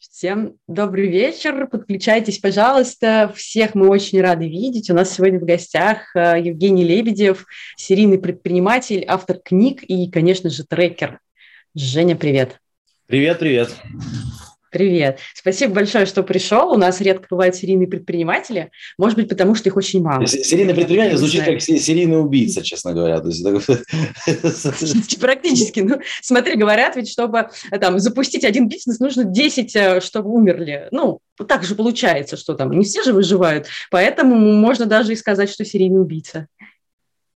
Всем добрый вечер. Подключайтесь, пожалуйста. Всех мы очень рады видеть. У нас сегодня в гостях э, Евгений Лебедев, серийный предприниматель, автор книг и, конечно же, трекер. Женя, привет. Привет, привет. Привет. Спасибо большое, что пришел. У нас редко бывают серийные предприниматели. Может быть, потому что их очень мало. Серийный предприниматель звучит как серийный убийца, честно говоря. Практически. Ну, смотри, говорят ведь, чтобы там, запустить один бизнес, нужно 10, э, чтобы умерли. Ну, так же получается, что там не все же выживают. Поэтому можно даже и сказать, что серийный убийца.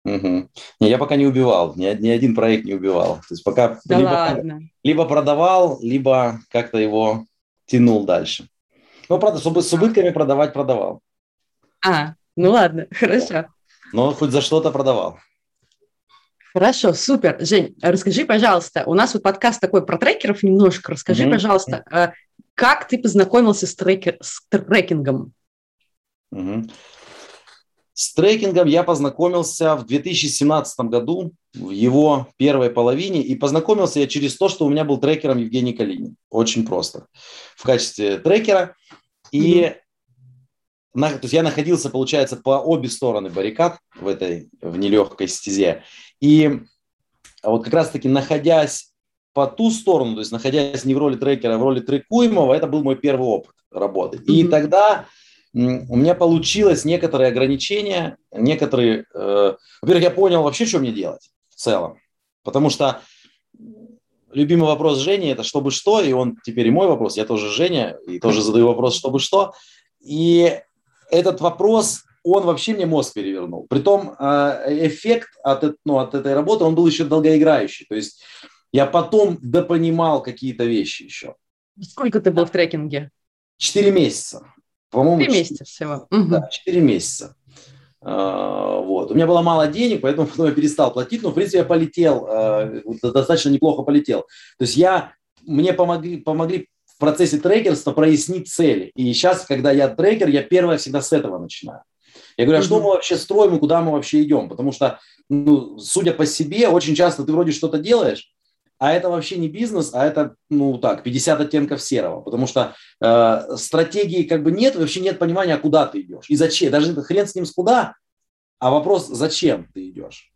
Угу. Не, я пока не убивал, ни, ни один проект не убивал. То есть пока да либо, ладно. либо продавал, либо как-то его тянул дальше. Ну, правда, чтобы с убытками продавать, продавал. А, ну ладно, хорошо. Но хоть за что-то продавал. Хорошо, супер. Жень, расскажи, пожалуйста, у нас вот подкаст такой про трекеров немножко. Расскажи, mm пожалуйста, а, как ты познакомился с, трекер, с трекингом? mm с трекингом я познакомился в 2017 году, в его первой половине, и познакомился я через то, что у меня был трекером Евгений Калинин. Очень просто. В качестве трекера. И mm-hmm. на, то есть я находился, получается, по обе стороны баррикад в этой, в нелегкой стезе. И вот как раз-таки находясь по ту сторону, то есть находясь не в роли трекера, а в роли трекуемого, это был мой первый опыт работы. Mm-hmm. И тогда у меня получилось некоторые ограничения, некоторые... Э, во-первых, я понял вообще, что мне делать в целом. Потому что любимый вопрос Жени – это «чтобы что?», и он теперь и мой вопрос. Я тоже Женя, и тоже задаю вопрос «чтобы что?». И этот вопрос, он вообще мне мозг перевернул. Притом э, эффект от, ну, от этой работы, он был еще долгоиграющий. То есть я потом допонимал какие-то вещи еще. Сколько ты был в трекинге? Четыре месяца. По-моему, 4 месяца всего. Да, 4 месяца. А, вот. У меня было мало денег, поэтому потом я перестал платить, но, в принципе, я полетел, а, достаточно неплохо полетел. То есть я, мне помогли, помогли в процессе трекерства прояснить цели. И сейчас, когда я трекер, я первое всегда с этого начинаю. Я говорю, а что мы вообще строим и куда мы вообще идем? Потому что, ну, судя по себе, очень часто ты вроде что-то делаешь, а это вообще не бизнес, а это, ну так, 50 оттенков серого, потому что э, стратегии как бы нет, вообще нет понимания, куда ты идешь и зачем. Даже хрен с ним с куда, а вопрос, зачем ты идешь.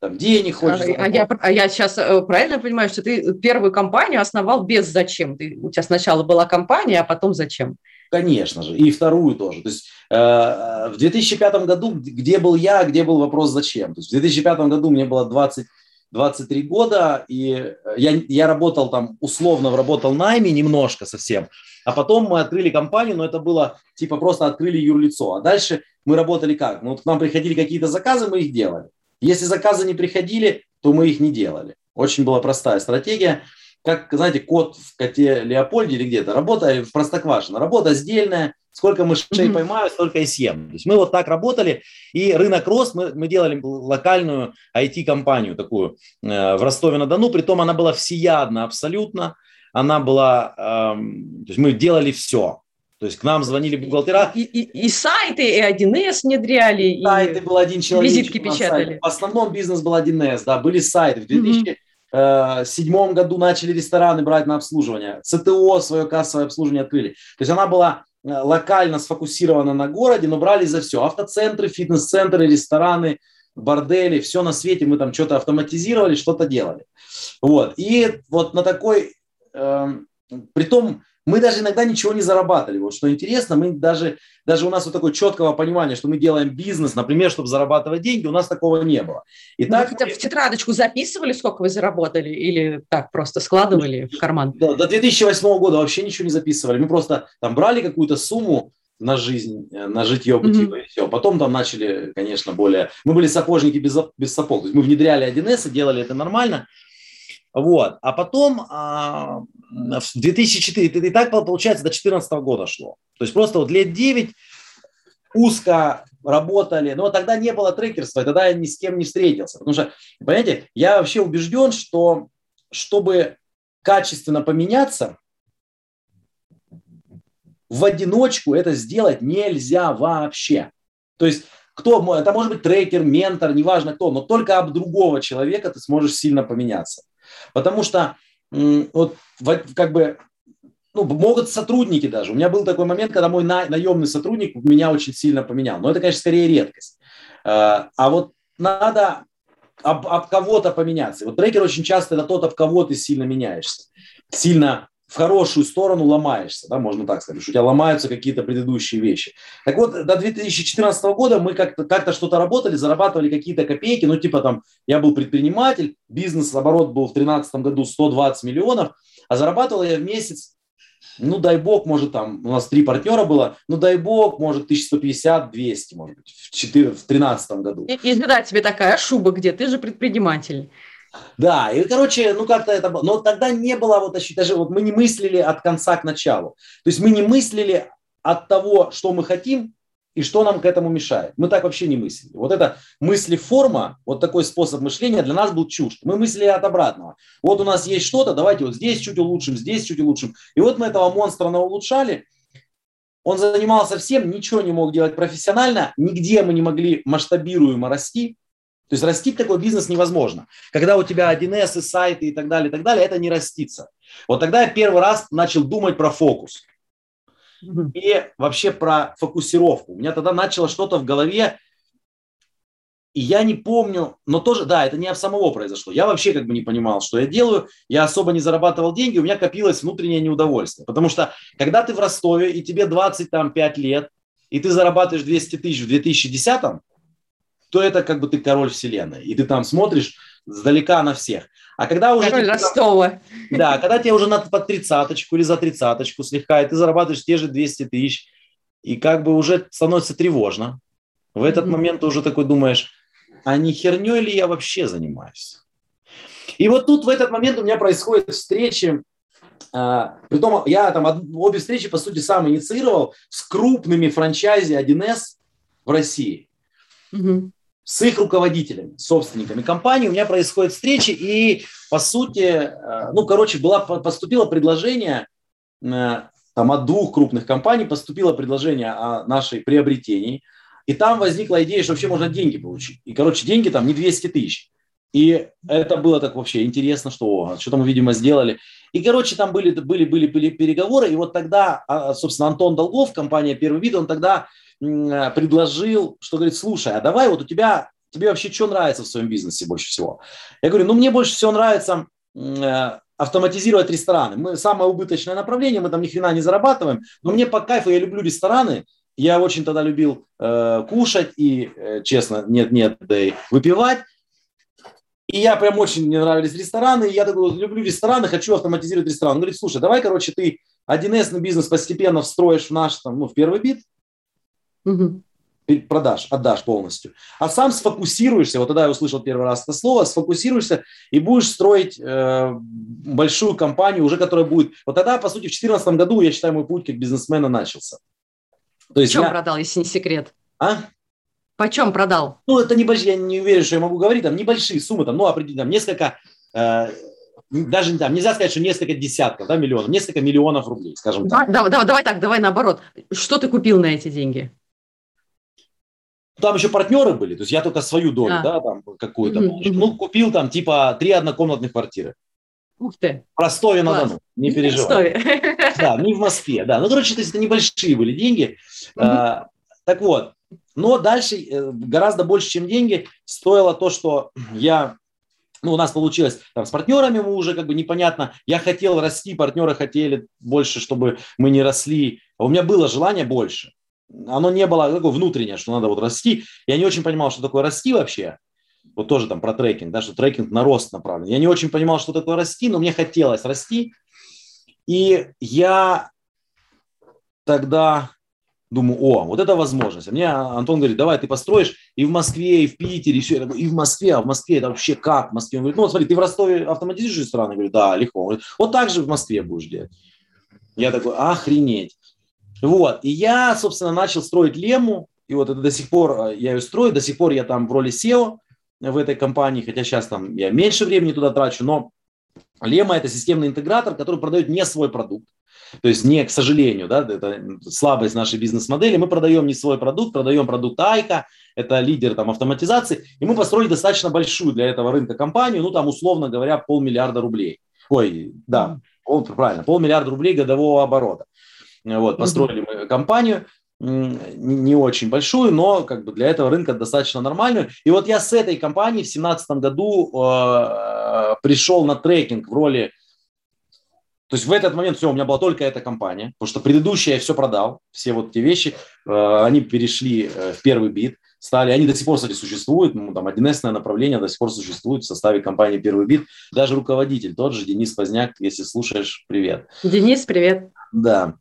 Там денег хочешь. А, а, я, а я сейчас э, правильно понимаю, что ты первую компанию основал без зачем? Ты, у тебя сначала была компания, а потом зачем? Конечно же, и вторую тоже. То есть э, в 2005 году, где был я, где был вопрос зачем? То есть в 2005 году мне было 20 23 года, и э, я, я работал там, условно работал найме немножко совсем, а потом мы открыли компанию, но это было типа просто открыли юрлицо. А дальше мы работали как? Ну, вот к нам приходили какие-то заказы, мы их делали. Если заказы не приходили, то мы их не делали. Очень была простая стратегия. Как, знаете, кот в коте Леопольде или где-то. Работа в Простоквашино. Работа сдельная, Сколько мышей mm-hmm. поймаю, столько и съем. То есть мы вот так работали, и рынок рос, мы, мы делали локальную IT-компанию такую э, в Ростове-на-Дону, притом она была всеядна абсолютно, она была, э, то есть мы делали все. То есть к нам звонили бухгалтера. И, и, и сайты, и 1С внедряли. И сайты был один человек. Визитки печатали. В основном бизнес был 1С, да, были сайты. В 2007 mm-hmm. году начали рестораны брать на обслуживание. ЦТО свое кассовое обслуживание открыли. То есть она была Э, локально сфокусировано на городе, но брали за все. Автоцентры, фитнес-центры, рестораны, бордели, все на свете мы там что-то автоматизировали, что-то делали. Вот. И вот на такой, э, том мы даже иногда ничего не зарабатывали. Вот что интересно, мы даже, даже у нас вот такое четкого понимания, что мы делаем бизнес, например, чтобы зарабатывать деньги, у нас такого не было. И ну, так... Вы в тетрадочку записывали, сколько вы заработали, или так просто складывали в карман? Да, до 2008 года вообще ничего не записывали. Мы просто там брали какую-то сумму, на жизнь, э, на житье бытие, mm-hmm. и все. Потом там начали, конечно, более... Мы были сапожники без, без сапог. То есть мы внедряли 1С, делали это нормально. Вот. А потом а, в 2004, это и так получается до 2014 года шло. То есть просто вот лет 9 узко работали, но тогда не было трекерства, и тогда я ни с кем не встретился. Потому что, понимаете, я вообще убежден, что чтобы качественно поменяться, в одиночку это сделать нельзя вообще. То есть кто, это может быть трекер, ментор, неважно кто, но только об другого человека ты сможешь сильно поменяться. Потому что вот как бы ну, могут сотрудники даже. У меня был такой момент, когда мой на, наемный сотрудник меня очень сильно поменял. Но это, конечно, скорее редкость. А, а вот надо об, об кого-то поменяться. Вот трекер очень часто это тот, об кого ты сильно меняешься. Сильно в хорошую сторону ломаешься, да, можно так сказать, что у тебя ломаются какие-то предыдущие вещи. Так вот, до 2014 года мы как-то как что-то работали, зарабатывали какие-то копейки, ну, типа там, я был предприниматель, бизнес-оборот был в 2013 году 120 миллионов, а зарабатывал я в месяц, ну, дай бог, может, там, у нас три партнера было, ну, дай бог, может, 1150-200, может быть, в 2013 году. И, и да, тебе такая шуба где, ты же предприниматель. Да, и, короче, ну как-то это было. Но тогда не было вот, даже вот мы не мыслили от конца к началу. То есть мы не мыслили от того, что мы хотим и что нам к этому мешает. Мы так вообще не мыслили. Вот это мысли-форма, вот такой способ мышления для нас был чужд. Мы мыслили от обратного. Вот у нас есть что-то, давайте вот здесь чуть улучшим, здесь чуть улучшим. И вот мы этого монстра на улучшали. Он занимался всем, ничего не мог делать профессионально, нигде мы не могли масштабируемо расти. То есть растить такой бизнес невозможно. Когда у тебя 1С и сайты и так далее, и так далее, это не растится. Вот тогда я первый раз начал думать про фокус. И вообще про фокусировку. У меня тогда начало что-то в голове, и я не помню, но тоже, да, это не от самого произошло. Я вообще как бы не понимал, что я делаю. Я особо не зарабатывал деньги, у меня копилось внутреннее неудовольствие. Потому что, когда ты в Ростове, и тебе 25 лет, и ты зарабатываешь 200 тысяч в 2010 то это как бы ты король вселенной. И ты там смотришь сдалека на всех. А когда уже... Король Ростова. Да, когда тебе уже надо под тридцаточку или за тридцаточку слегка, и ты зарабатываешь те же 200 тысяч, и как бы уже становится тревожно. В этот mm-hmm. момент ты уже такой думаешь, а не херней ли я вообще занимаюсь? И вот тут в этот момент у меня происходит встречи, а, притом я там обе встречи, по сути, сам инициировал с крупными франчайзи 1С в России. Угу с их руководителями, собственниками компании. У меня происходит встреча, и, по сути, э, ну, короче, была, поступило предложение э, там, от двух крупных компаний, поступило предложение о нашей приобретении, и там возникла идея, что вообще можно деньги получить. И, короче, деньги там не 200 тысяч. И это было так вообще интересно, что что-то мы, видимо, сделали. И, короче, там были, были, были, были переговоры, и вот тогда, а, собственно, Антон Долгов, компания «Первый вид», он тогда предложил, что говорит, слушай, а давай вот у тебя, тебе вообще что нравится в своем бизнесе больше всего? Я говорю, ну мне больше всего нравится э, автоматизировать рестораны. Мы самое убыточное направление, мы там ни хрена не зарабатываем, но мне по кайфу, я люблю рестораны, я очень тогда любил э, кушать и, э, честно, нет-нет, да и выпивать. И я прям очень мне нравились рестораны. И я такой, люблю рестораны, хочу автоматизировать ресторан. Он говорит, слушай, давай, короче, ты 1С бизнес постепенно встроишь в наш, там, ну, в первый бит, Угу. Продашь, отдашь полностью. А сам сфокусируешься, вот тогда я услышал первый раз это слово, сфокусируешься и будешь строить э, большую компанию, уже которая будет... Вот тогда, по сути, в 2014 году, я считаю, мой путь как бизнесмена начался. То есть Чем я... продал, если не секрет? А? Почем продал? Ну, это небольшие, я не уверен, что я могу говорить, там небольшие суммы, там, ну, определенно, там, несколько, э, даже там, нельзя сказать, что несколько десятков, да, миллионов, несколько миллионов рублей, скажем так. Давай, давай, давай так, давай наоборот. Что ты купил на эти деньги? Там еще партнеры были, то есть я только свою долю, а. да, там какую-то. Mm-hmm. Ну, купил там типа три однокомнатных квартиры. Ух ты. В Ростове-на-Дону, не переживай. Да, не в Москве, да. Ну, короче, то есть это небольшие были деньги. Mm-hmm. А, так вот, но дальше э, гораздо больше, чем деньги, стоило то, что я ну, у нас получилось там, с партнерами мы уже как бы непонятно. Я хотел расти, партнеры хотели больше, чтобы мы не росли. А у меня было желание больше оно не было такое внутреннее, что надо вот расти. Я не очень понимал, что такое расти вообще. Вот тоже там про трекинг, да, что трекинг на рост направлен. Я не очень понимал, что такое расти, но мне хотелось расти. И я тогда думаю, о, вот это возможность. А мне Антон говорит, давай ты построишь и в Москве, и в Питере, и все. Я и в Москве, а в Москве это вообще как? В Москве? Он говорит, ну, смотри, ты в Ростове автоматизируешь страны? Я говорю, да, легко. Он говорит, вот так же в Москве будешь делать. Я такой, охренеть. Вот. И я, собственно, начал строить лему, и вот это до сих пор э, я ее строю, до сих пор я там в роли SEO в этой компании, хотя сейчас там я меньше времени туда трачу, но Лема – это системный интегратор, который продает не свой продукт. То есть не, к сожалению, да, это слабость нашей бизнес-модели. Мы продаем не свой продукт, продаем продукт Айка, это лидер там автоматизации. И мы построили достаточно большую для этого рынка компанию, ну там условно говоря полмиллиарда рублей. Ой, да, правильно, полмиллиарда рублей годового оборота. Вот, построили mm-hmm. мы компанию, не очень большую, но как бы для этого рынка достаточно нормальную. И вот я с этой компанией в 2017 году э, пришел на трекинг в роли то есть в этот момент все, у меня была только эта компания, потому что предыдущая я все продал, все вот эти вещи, э, они перешли э, в первый бит, стали, они до сих пор, кстати, существуют, ну, там 1 направление до сих пор существует в составе компании «Первый бит», даже руководитель тот же, Денис Поздняк, если слушаешь, привет. Денис, привет. Да.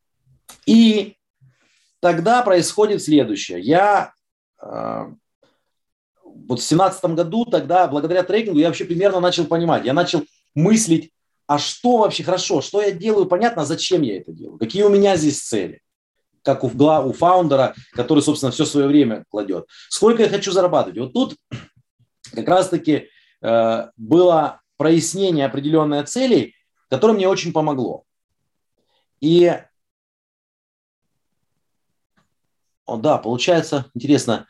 И тогда происходит следующее. Я э, вот в семнадцатом году тогда, благодаря трекингу, я вообще примерно начал понимать, я начал мыслить а что вообще хорошо, что я делаю, понятно, зачем я это делаю, какие у меня здесь цели, как у, у фаундера, который, собственно, все свое время кладет. Сколько я хочу зарабатывать. Вот тут как раз-таки э, было прояснение определенной целей, которое мне очень помогло. И о, да, получается, интересно,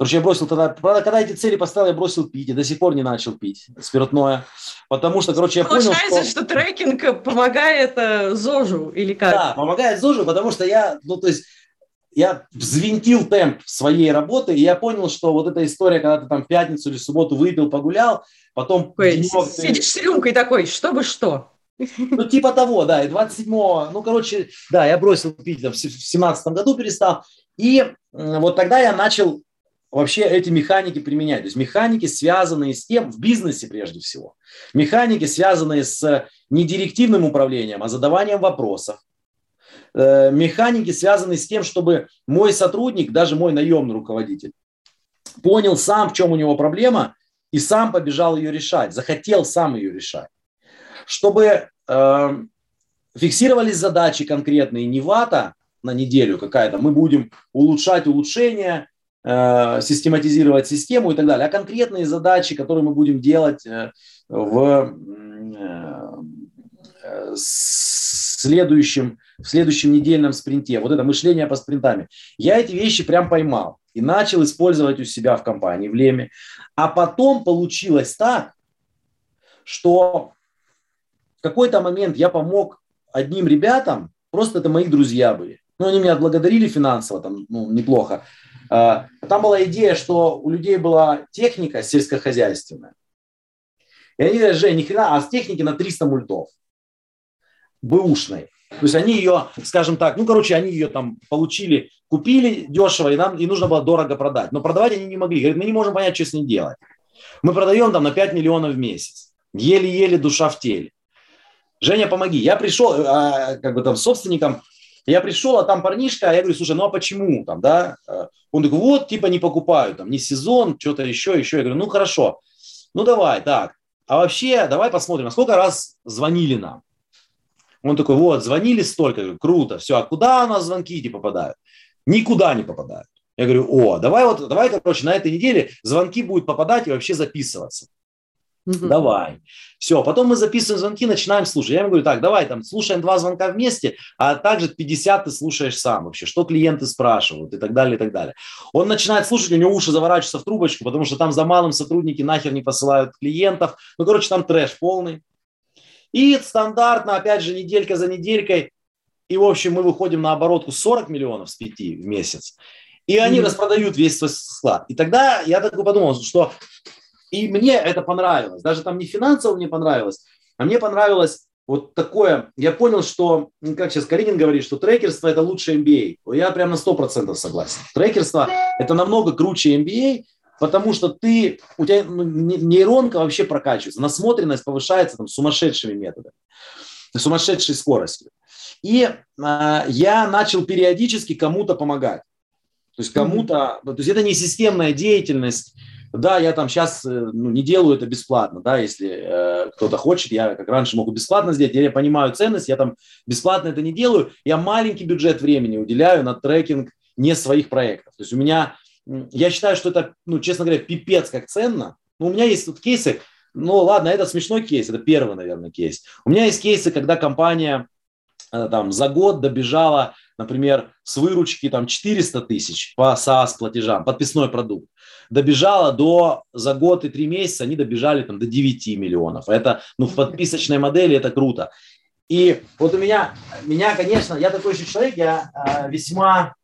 Короче, я бросил тогда, правда, когда эти цели поставил, я бросил пить и до сих пор не начал пить спиртное, потому что, короче, я Получается, понял, что... что трекинг помогает э, ЗОЖу или как? Да, помогает ЗОЖу, потому что я, ну, то есть, я взвинтил темп своей работы, и я понял, что вот эта история, когда ты там в пятницу или в субботу выпил, погулял, потом... Ой, денек, сидишь ты... с рюмкой такой, чтобы что? Ну, типа того, да, и 27-го, ну, короче, да, я бросил пить, там, в 17 году перестал, и вот тогда я начал вообще эти механики применять. То есть механики, связанные с тем, в бизнесе прежде всего, механики, связанные с не директивным управлением, а задаванием вопросов, э, механики, связанные с тем, чтобы мой сотрудник, даже мой наемный руководитель, понял сам, в чем у него проблема, и сам побежал ее решать, захотел сам ее решать. Чтобы э, фиксировались задачи конкретные, не вата на неделю какая-то, мы будем улучшать улучшения, Э, систематизировать систему и так далее, а конкретные задачи, которые мы будем делать э, в э, следующем, в следующем недельном спринте. Вот это мышление по спринтами. Я эти вещи прям поймал и начал использовать у себя в компании, в Леме. А потом получилось так, что в какой-то момент я помог одним ребятам, просто это мои друзья были. Ну, они меня отблагодарили финансово, там, ну, неплохо. А, там была идея, что у людей была техника сельскохозяйственная. И они Жень, ни хрена, а с техники на 300 мультов. Бэушной. То есть они ее, скажем так, ну, короче, они ее там получили, купили дешево, и нам и нужно было дорого продать. Но продавать они не могли. Говорят, мы не можем понять, что с ней делать. Мы продаем там на 5 миллионов в месяц. Еле-еле душа в теле. Женя, помоги. Я пришел, а, как бы там, собственником я пришел, а там парнишка, а я говорю, слушай, ну а почему там, да? Э, он такой, вот, типа не покупают, там, не сезон, что-то еще, еще. Я говорю, ну хорошо, ну давай, так. А вообще, давай посмотрим, а сколько раз звонили нам? Он такой, вот, звонили столько, я говорю, круто, все, а куда у нас звонки эти попадают? Никуда не попадают. Я говорю, о, давай вот, давай, короче, на этой неделе звонки будут попадать и вообще записываться. Угу. Давай. Все, потом мы записываем звонки, начинаем слушать. Я ему говорю, так, давай там слушаем два звонка вместе, а также 50 ты слушаешь сам вообще, что клиенты спрашивают и так далее, и так далее. Он начинает слушать, у него уши заворачиваются в трубочку, потому что там за малым сотрудники нахер не посылают клиентов. Ну, короче, там трэш полный. И стандартно, опять же, неделька за неделькой, и, в общем, мы выходим на оборотку 40 миллионов с 5 в месяц. И они mm-hmm. распродают весь свой склад. И тогда я так подумал, что и мне это понравилось. Даже там не финансово мне понравилось, а мне понравилось вот такое. Я понял, что, ну, как сейчас Каринин говорит, что трекерство – это лучше MBA. Я прям на 100% согласен. Трекерство – это намного круче MBA, потому что ты, у тебя ну, нейронка вообще прокачивается, насмотренность повышается там сумасшедшими методами, сумасшедшей скоростью. И э, я начал периодически кому-то помогать. То есть кому-то, то есть это не системная деятельность, да, я там сейчас э, ну, не делаю это бесплатно, да, если э, кто-то хочет, я как раньше могу бесплатно сделать, я понимаю ценность, я там бесплатно это не делаю, я маленький бюджет времени уделяю на трекинг не своих проектов. То есть у меня, я считаю, что это, ну, честно говоря, пипец как ценно. Ну, у меня есть тут кейсы, ну, ладно, это смешной кейс, это первый, наверное, кейс. У меня есть кейсы, когда компания э, там за год добежала например, с выручки там 400 тысяч по SaaS платежам, подписной продукт, добежала до, за год и три месяца они добежали там до 9 миллионов. Это, ну, в подписочной модели это круто. И вот у меня, меня, конечно, я такой еще человек, я э, весьма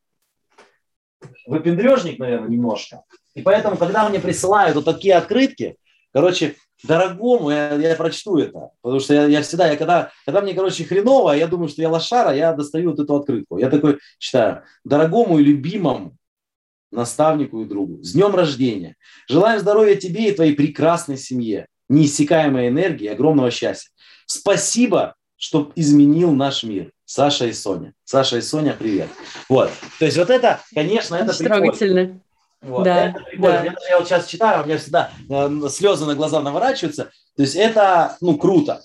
выпендрежник, наверное, немножко. И поэтому, когда мне присылают вот такие открытки, короче, дорогому, я, я прочту это, потому что я, я всегда, я когда, когда мне, короче, хреново, я думаю, что я лошара, я достаю вот эту открытку. Я такой читаю, дорогому и любимому наставнику и другу, с днем рождения. Желаем здоровья тебе и твоей прекрасной семье, неиссякаемой энергии, огромного счастья. Спасибо что изменил наш мир. Саша и Соня. Саша и Соня, привет. Вот. То есть вот это, конечно, это трогательно. Вот. Да, это Да. Я, я вот сейчас читаю, у меня всегда э, слезы на глаза наворачиваются. То есть это, ну, круто.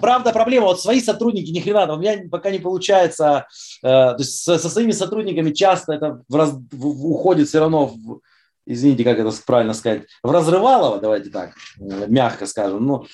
Правда, проблема, вот свои сотрудники, ни хрена, у меня пока не получается, э, то есть со, со своими сотрудниками часто это в раз, в, уходит все равно в, извините, как это правильно сказать, в разрывалово, давайте так, э, мягко скажем. Ну,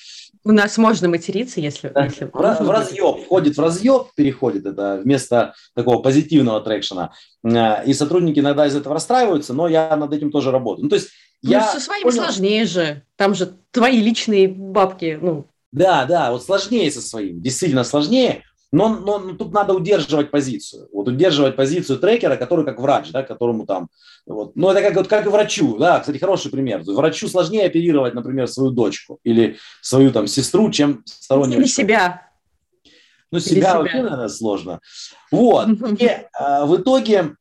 у нас можно материться, если... Да. если в, в разъеб, входит в разъеб, переходит это вместо такого позитивного трекшена. Э, и сотрудники иногда из этого расстраиваются, но я над этим тоже работаю. Ну, то есть ну, я со своими понял... сложнее же. Там же твои личные бабки, ну... Да, да, вот сложнее со своим, действительно сложнее. Но, но, но тут надо удерживать позицию. Вот удерживать позицию трекера, который как врач, да, которому там... Вот, ну, это как, вот, как и врачу. Да, кстати, хороший пример. Врачу сложнее оперировать, например, свою дочку или свою там сестру, чем стороннего Или себя. Ну, себя, себя вообще, наверное, сложно. Вот. И а, в итоге...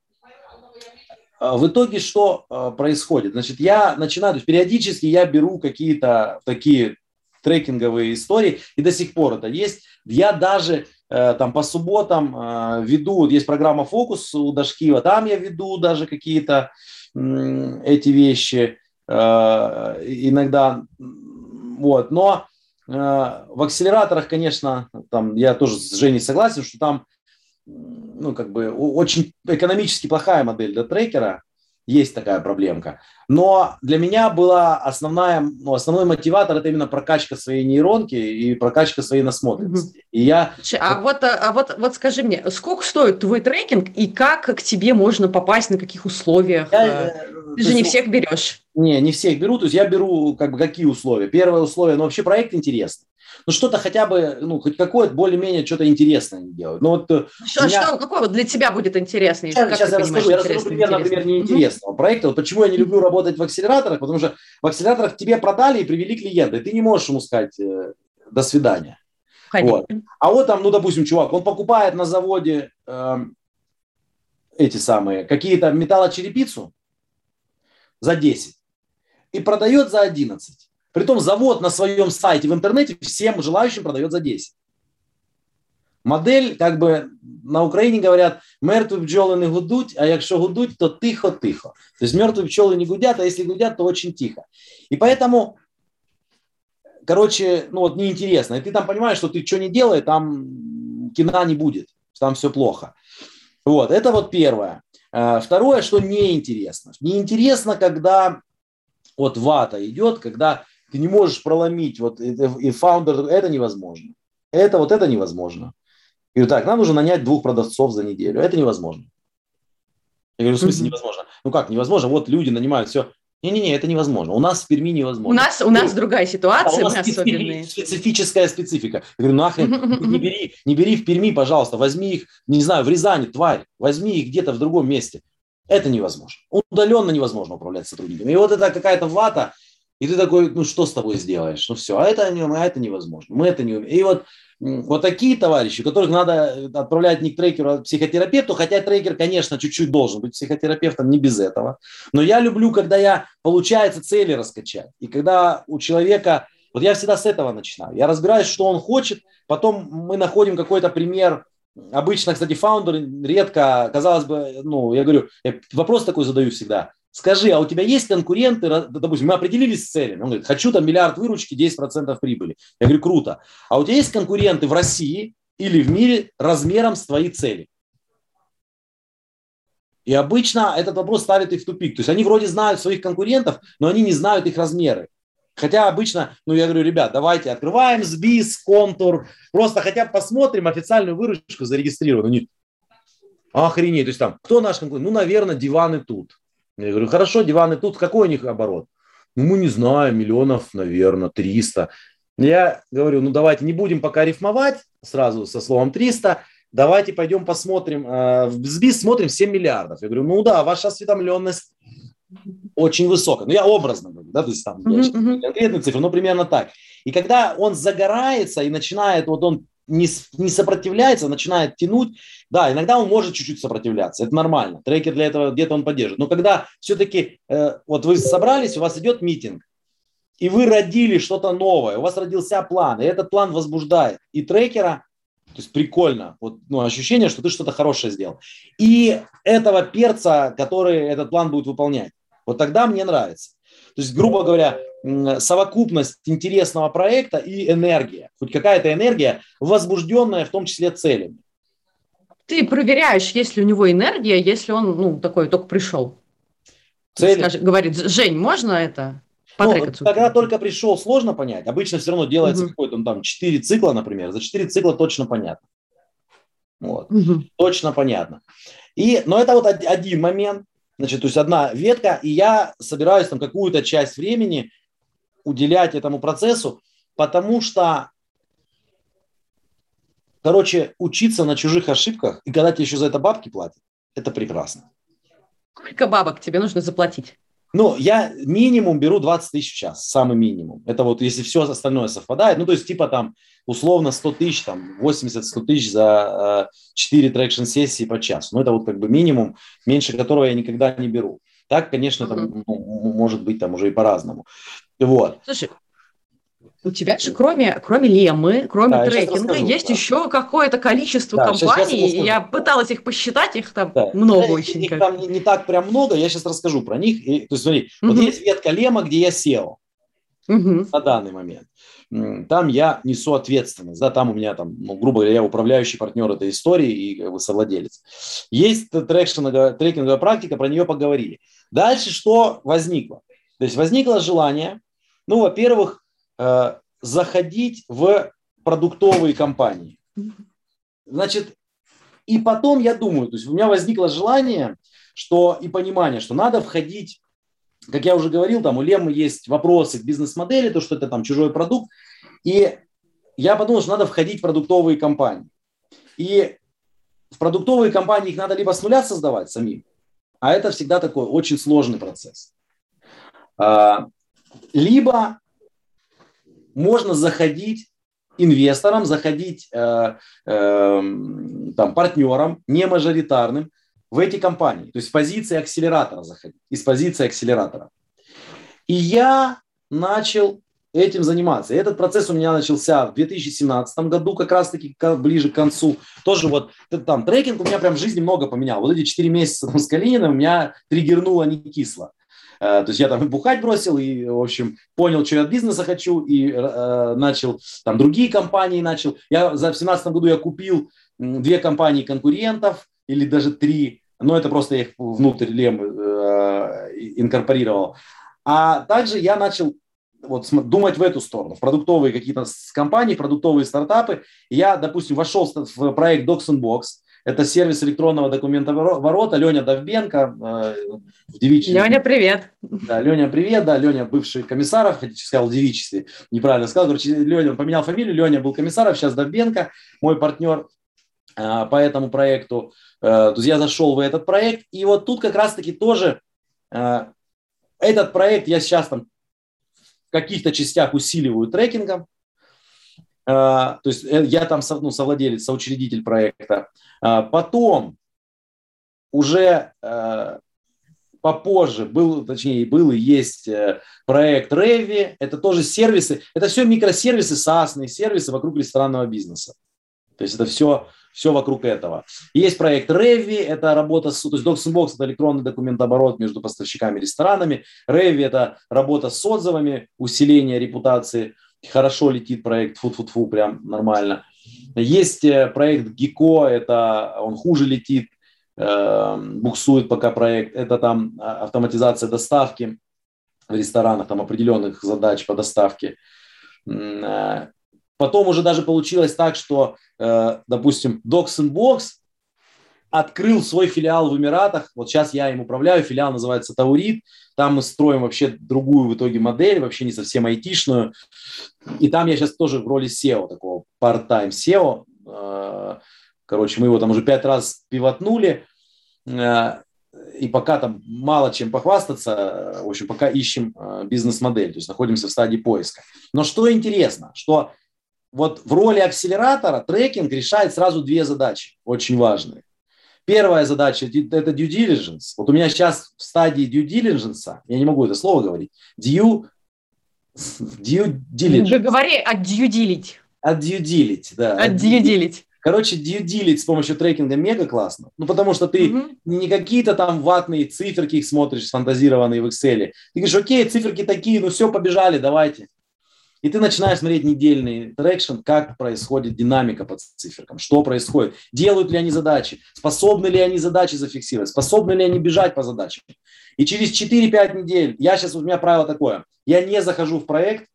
А, в итоге что а, происходит? Значит, я начинаю, то есть периодически я беру какие-то такие трекинговые истории, и до сих пор это есть. Я даже Э, там по субботам э, веду, есть программа «Фокус» у Дашкива, там я веду даже какие-то эти вещи э, иногда, вот, но в акселераторах, конечно, там я тоже с Женей согласен, что там ну, как бы очень экономически плохая модель для трекера, есть такая проблемка. Но для меня была основная, ну, основной мотиватор это именно прокачка своей нейронки и прокачка своей насмотренности. Угу. И я... А, вот, а вот, вот скажи мне, сколько стоит твой трекинг и как к тебе можно попасть, на каких условиях? Я, э, Ты же не всех берешь. Не, не всех беру. То есть я беру как бы какие условия. Первое условие, ну вообще проект интересный ну что-то хотя бы, ну хоть какое-то более-менее что-то интересное делают. Ну вот э, что, меня... что какое вот для тебя будет интереснее? Сейчас, сейчас я расскажу, я расскажу пример, например, неинтересного mm-hmm. проекта. Вот почему я не люблю работать в акселераторах, потому что в акселераторах тебе продали и привели клиента, и ты не можешь ему сказать э, до свидания. Вот. А вот там, ну, допустим, чувак, он покупает на заводе э, эти самые, какие-то металлочерепицу за 10 и продает за 11. Притом завод на своем сайте в интернете всем желающим продает за 10. Модель, как бы на Украине говорят, мертві бджоли не гудуть, а якщо гудуть, то тихо-тихо. То есть мертвые пчелы не гудят, а если гудят, то очень тихо. И поэтому, короче, ну вот неинтересно. И ты там понимаешь, что ты что не делай, там кино не будет, там все плохо. Вот, это вот первое. Э, второе, что неинтересно. Неинтересно, когда вот вата идет, когда ты не можешь проломить, вот и фаундер, это невозможно. Это вот это невозможно. И вот так, нам нужно нанять двух продавцов за неделю. Это невозможно. Я говорю, в смысле невозможно? Ну как невозможно? Вот люди нанимают все. Не-не-не, это невозможно. У нас в Перми невозможно. У нас, у нас ну, другая ситуация, да, у нас мы специфическая специфика. Я говорю, нахрен, не бери, не бери в Перми, пожалуйста, возьми их, не знаю, в Рязани, тварь, возьми их где-то в другом месте. Это невозможно. Удаленно невозможно управлять сотрудниками. И вот это какая-то вата, и ты такой, ну что с тобой сделаешь? Ну все, а это, а это невозможно. Мы это не умеем. И вот, вот такие товарищи, которых надо отправлять не к трекеру, а к психотерапевту, хотя трекер, конечно, чуть-чуть должен быть психотерапевтом, не без этого. Но я люблю, когда я, получается, цели раскачать. И когда у человека, вот я всегда с этого начинаю. Я разбираюсь, что он хочет, потом мы находим какой-то пример, Обычно, кстати, фаундер редко, казалось бы, ну, я говорю, я вопрос такой задаю всегда. Скажи, а у тебя есть конкуренты, допустим, мы определились с целями. Он говорит, хочу там миллиард выручки, 10% прибыли. Я говорю, круто. А у тебя есть конкуренты в России или в мире размером с твоей цели? И обычно этот вопрос ставит их в тупик. То есть они вроде знают своих конкурентов, но они не знают их размеры. Хотя обычно, ну я говорю, ребят, давайте открываем сбис, контур, просто хотя бы посмотрим официальную выручку зарегистрированную. Охренеть. То есть там, кто наш конкурент? Ну, наверное, диваны тут. Я говорю, хорошо, диваны тут. Какой у них оборот? Ну, мы не знаем, миллионов, наверное, 300. Я говорю, ну, давайте не будем пока рифмовать сразу со словом 300. Давайте пойдем посмотрим. Э, в СБИС смотрим 7 миллиардов. Я говорю, ну да, ваша осведомленность очень высокая. Ну, я образно говорю, да, то есть там uh-huh, конкретные цифры, но примерно так. И когда он загорается и начинает, вот он не, не сопротивляется, начинает тянуть, да, иногда он может чуть-чуть сопротивляться, это нормально, трекер для этого где-то он поддержит. Но когда все-таки, э, вот вы собрались, у вас идет митинг, и вы родили что-то новое, у вас родился план, и этот план возбуждает и трекера, то есть прикольно, вот, ну, ощущение, что ты что-то хорошее сделал. И этого перца, который этот план будет выполнять. Вот тогда мне нравится. То есть, грубо говоря, совокупность интересного проекта и энергия. Хоть какая-то энергия, возбужденная в том числе целями. Ты проверяешь, есть ли у него энергия, если он ну, такой только пришел. Цель... Скажи, говорит, Жень, можно это? Ну, когда только пришел, сложно понять. Обычно все равно делается угу. какой-то там 4 цикла, например. За 4 цикла точно понятно. Вот. Угу. Точно понятно. И, но это вот один момент. Значит, то есть одна ветка, и я собираюсь там какую-то часть времени уделять этому процессу, потому что, короче, учиться на чужих ошибках, и когда тебе еще за это бабки платят, это прекрасно. Сколько бабок тебе нужно заплатить? Ну, я минимум беру 20 тысяч в час, самый минимум. Это вот если все остальное совпадает, ну, то есть типа там условно 100 тысяч, там 80-100 тысяч за э, 4 трекшн-сессии по часу. Ну, это вот как бы минимум, меньше которого я никогда не беру. Так, конечно, там, ну, может быть там уже и по-разному. Вот. Слушай, у тебя же кроме, кроме лемы, кроме да, трекинга, есть да. еще какое-то количество да, компаний. Сейчас, сейчас я пыталась их посчитать, их там да. много да, очень. Их там не, не так прям много, я сейчас расскажу про них. И, то есть, смотри, угу. вот есть ветка лема, где я SEO угу. на данный момент. Там я несу ответственность, да, там у меня там, ну, грубо говоря, я управляющий партнер этой истории и как бы совладелец. Есть трекинговая практика, про нее поговорили. Дальше что возникло? То есть возникло желание, ну, во-первых, Э, заходить в продуктовые компании. Значит, и потом я думаю, то есть у меня возникло желание, что и понимание, что надо входить, как я уже говорил, там у Лемы есть вопросы к бизнес-модели, то, что это там чужой продукт, и я подумал, что надо входить в продуктовые компании. И в продуктовые компании их надо либо с нуля создавать самим, а это всегда такой очень сложный процесс. Либо можно заходить инвесторам, заходить э, э, там, партнерам, не мажоритарным в эти компании. То есть с позиции акселератора заходить, из позиции акселератора. И я начал этим заниматься. И этот процесс у меня начался в 2017 году, как раз-таки ближе к концу. Тоже вот там трекинг у меня прям в жизни много поменял. Вот эти 4 месяца там, с Калининым меня триггернуло не кисло. Э, то есть я там бухать бросил и, в общем, понял, что я от бизнеса хочу и э, начал там другие компании начал. Я за в 2017 году я купил две компании конкурентов или даже три, но это просто я их внутрь лем э, инкорпорировал. А также я начал вот думать в эту сторону, в продуктовые какие-то компании, продуктовые стартапы. Я, допустим, вошел в проект Docs Box, это сервис электронного документа ворота. Леня Довбенко э, в девичестве. Леня, привет. Да, Леня, привет. Да, Леня бывший комиссаров, хотя сказал в девичестве, неправильно сказал. Короче, Леня поменял фамилию, Леня был комиссаров, сейчас Довбенко, мой партнер э, по этому проекту. Э, то есть я зашел в этот проект, и вот тут как раз-таки тоже э, этот проект я сейчас там в каких-то частях усиливаю трекингом, то есть э, я там ну, совладелец, соучредитель проекта. А, потом уже э, попозже был, точнее, был и есть э, проект Revi. Это тоже сервисы, это все микросервисы, SaaS, сервисы вокруг ресторанного бизнеса. То есть это все, все вокруг этого. Есть проект Revi, это работа с, то есть DocsInbox это электронный документооборот между поставщиками и ресторанами. Revi это работа с отзывами, усиление репутации хорошо летит проект, фу-фу-фу, прям нормально. Есть э, проект Гико, это он хуже летит, э, буксует пока проект. Это там а, автоматизация доставки в ресторанах, там определенных задач по доставке. Э, потом уже даже получилось так, что, допустим, Docs Box открыл свой филиал в Эмиратах. Вот сейчас я им управляю. Филиал называется Таурит. Там мы строим вообще другую в итоге модель, вообще не совсем айтишную. И там я сейчас тоже в роли SEO, такого part-time SEO. Э, короче, мы его там уже пять раз пивотнули. Э, и пока там мало чем похвастаться, в общем, пока ищем э, бизнес-модель, то есть находимся в стадии поиска. Но что интересно, что вот в роли акселератора трекинг решает сразу две задачи, очень важные. Первая задача – это due diligence. Вот у меня сейчас в стадии due diligence, я не могу это слово говорить, due, due diligence. Говори от due diligence. От due diligence, да. От due diligence. Короче, дилить с помощью трекинга мега классно. Ну, потому что ты mm-hmm. не какие-то там ватные циферки их смотришь, фантазированные в Excel. Ты говоришь, окей, циферки такие, ну все, побежали, давайте. И ты начинаешь смотреть недельный traction, как происходит динамика по циферкам, что происходит, делают ли они задачи, способны ли они задачи зафиксировать, способны ли они бежать по задачам. И через 4-5 недель, я сейчас, у меня правило такое, я не захожу в проект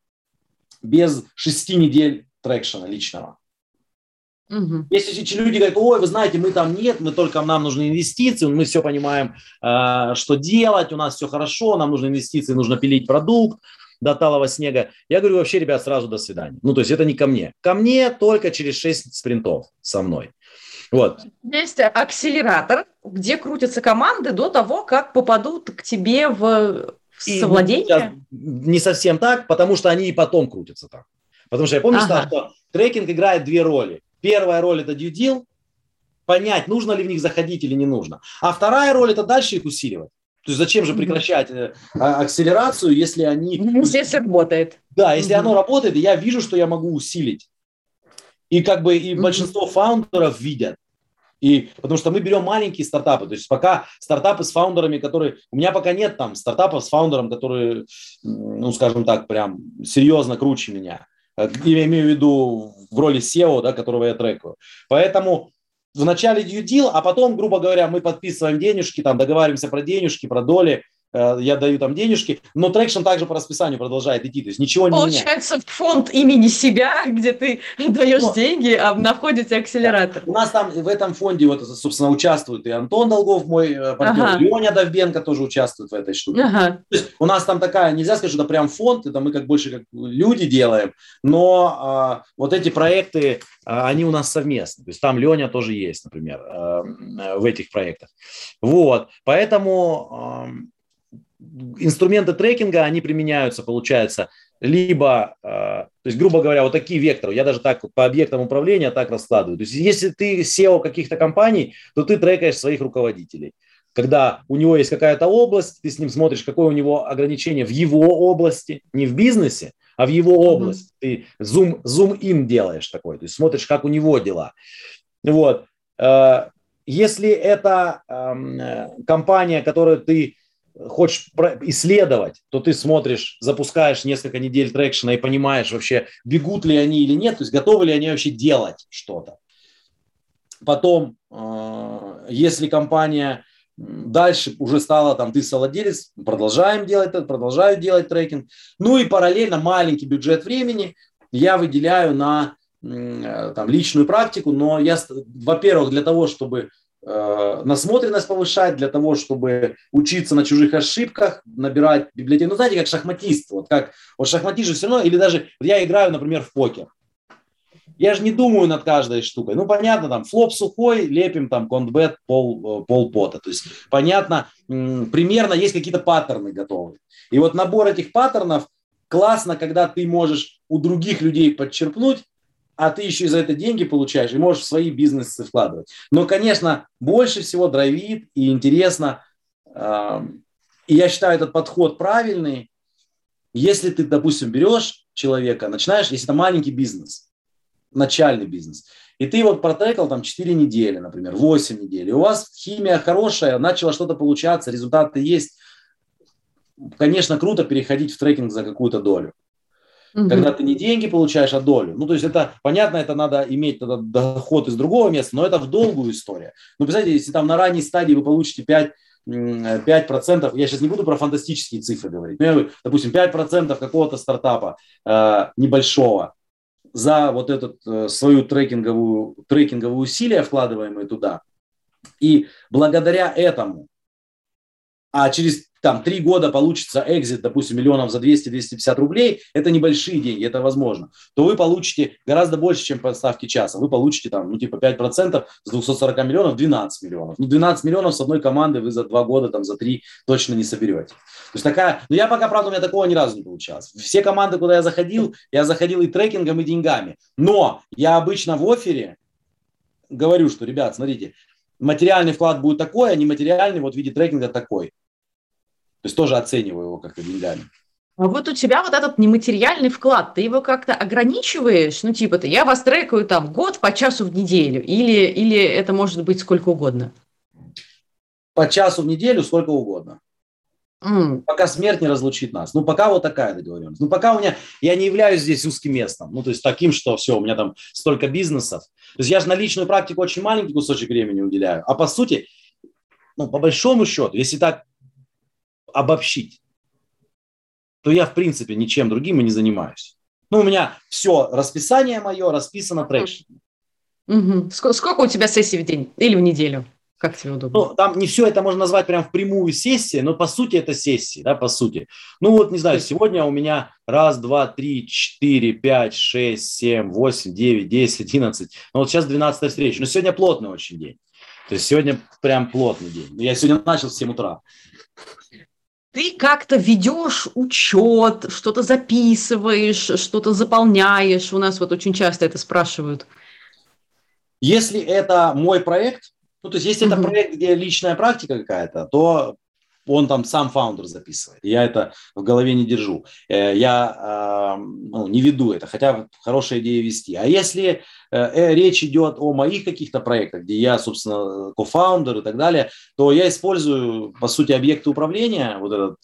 без 6 недель traction 'а личного. Угу. Если люди говорят, ой, вы знаете, мы там нет, мы только нам нужны инвестиции, мы все понимаем, э, что делать, у нас все хорошо, нам нужны инвестиции, нужно пилить продукт до талого снега. Я говорю, вообще, ребят, сразу до свидания. Ну, то есть это не ко мне. Ко мне только через 6 спринтов со мной. Вот. Есть акселератор, где крутятся команды до того, как попадут к тебе в совладение? Не совсем так, потому что они и потом крутятся там. Потому что я помню, ага. что трекинг играет две роли. Первая роль – это deal, понять, нужно ли в них заходить или не нужно. А вторая роль – это дальше их усиливать. То есть зачем же прекращать э, а, акселерацию, если они... Если работает. Да, если оно работает, я вижу, что я могу усилить. И как бы и большинство фаундеров видят. И потому что мы берем маленькие стартапы, то есть пока стартапы с фаундерами, которые у меня пока нет там стартапов с фаундером, которые, ну скажем так, прям серьезно круче меня. Э, я имею в виду в роли SEO, да, которого я трекаю. Поэтому в начале due dil, а потом, грубо говоря, мы подписываем денежки, там договариваемся про денежки, про доли, я даю там денежки, но traction также по расписанию продолжает идти, то есть ничего не Получается, меняется. фонд имени себя, где ты даешь но, деньги, а находится акселератор. У нас там в этом фонде, вот, собственно, участвует и Антон Долгов, мой э, партнер, ага. Леня Довбенко тоже участвует в этой штуке. Ага. То есть у нас там такая, нельзя сказать, что это прям фонд, это мы как больше как люди делаем, но а, вот эти проекты, а, они у нас совместны. То есть там Леня тоже есть, например, а, в этих проектах. Вот, поэтому инструменты трекинга, они применяются, получается, либо, э, то есть, грубо говоря, вот такие векторы, я даже так по объектам управления так раскладываю. То есть, если ты SEO каких-то компаний, то ты трекаешь своих руководителей. Когда у него есть какая-то область, ты с ним смотришь, какое у него ограничение в его области, не в бизнесе, а в его область. Ты зум, зум-ин делаешь такой, то есть смотришь, как у него дела. Вот. Э, если это эм, э, компания, которую ты хочешь исследовать, то ты смотришь, запускаешь несколько недель трекшена и понимаешь вообще, бегут ли они или нет, то есть готовы ли они вообще делать что-то. Потом, э, если компания дальше уже стала, там, ты совладелец, продолжаем делать это, продолжаю делать трекинг. Ну и параллельно маленький бюджет времени я выделяю на э, там, личную практику, но я, во-первых, для того, чтобы насмотренность повышать для того, чтобы учиться на чужих ошибках, набирать библиотеку. Ну, знаете, как шахматист. Вот как вот шахматист же все равно, или даже вот я играю, например, в покер. Я же не думаю над каждой штукой. Ну, понятно, там, флоп сухой, лепим там контбет, пол, э, пол пота. То есть, понятно, примерно есть какие-то паттерны готовы. И вот набор этих паттернов классно, когда ты можешь у других людей подчерпнуть, а ты еще и за это деньги получаешь и можешь в свои бизнесы вкладывать. Но, конечно, больше всего драйвит и интересно, и я считаю этот подход правильный, если ты, допустим, берешь человека, начинаешь, если это маленький бизнес, начальный бизнес, и ты вот протрекал там 4 недели, например, 8 недель, и у вас химия хорошая, начало что-то получаться, результаты есть, конечно, круто переходить в трекинг за какую-то долю угу. когда ты не деньги получаешь, а долю. Ну, то есть это, понятно, это надо иметь тогда доход из другого места, но это в долгую историю. Ну, представьте, если там на ранней стадии вы получите 5 5%, я сейчас не буду про фантастические цифры говорить, но, допустим, 5% какого-то стартапа э, небольшого за вот этот э, свою трекинговую, трекинговую усилия, вкладываемые туда, И благодаря этому, а через там три года получится экзит, допустим, миллионов за 200-250 рублей, это небольшие деньги, это возможно, то вы получите гораздо больше, чем по ставке часа. Вы получите там, ну, типа 5% с 240 миллионов 12 миллионов. Ну, 12 миллионов с одной команды вы за два года, там, за три точно не соберете. То есть такая, ну, я пока, правда, у меня такого ни разу не получалось. Все команды, куда я заходил, я заходил и трекингом, и деньгами. Но я обычно в офере говорю, что, ребят, смотрите, материальный вклад будет такой, а нематериальный вот в виде трекинга такой. То есть тоже оцениваю его как-то деньгами. А вот у тебя вот этот нематериальный вклад, ты его как-то ограничиваешь? Ну, типа, ты, я вас трекаю там год по часу в неделю, или, или это может быть сколько угодно? По часу в неделю сколько угодно. Mm. Пока смерть не разлучит нас. Ну, пока вот такая договоренность. Ну, пока у меня, я не являюсь здесь узким местом. Ну, то есть таким, что все, у меня там столько бизнесов. То есть я же на личную практику очень маленький кусочек времени уделяю. А по сути, ну, по большому счету, если так обобщить, то я, в принципе, ничем другим и не занимаюсь. Ну, у меня все расписание мое расписано трекшеном. Угу. Сколько у тебя сессий в день или в неделю? Как тебе удобно? Ну, там не все это можно назвать прям в прямую сессии, но по сути это сессии, да, по сути. Ну вот, не знаю, сегодня у меня раз, два, три, четыре, пять, шесть, семь, восемь, девять, десять, одиннадцать. Ну вот сейчас 12 встреча. Но сегодня плотный очень день. То есть сегодня прям плотный день. Я сегодня начал в 7 утра ты как-то ведешь учет, что-то записываешь, что-то заполняешь. У нас вот очень часто это спрашивают. Если это мой проект, ну, то есть, если mm-hmm. это проект, где личная практика какая-то, то он там сам фаундер записывает. Я это в голове не держу. Э, я ну, не веду это, хотя хорошая идея вести. А если э, э, речь идет о моих каких-то проектах, где я, собственно, кофаундер и так далее, то я использую, по сути, объекты управления, вот этот,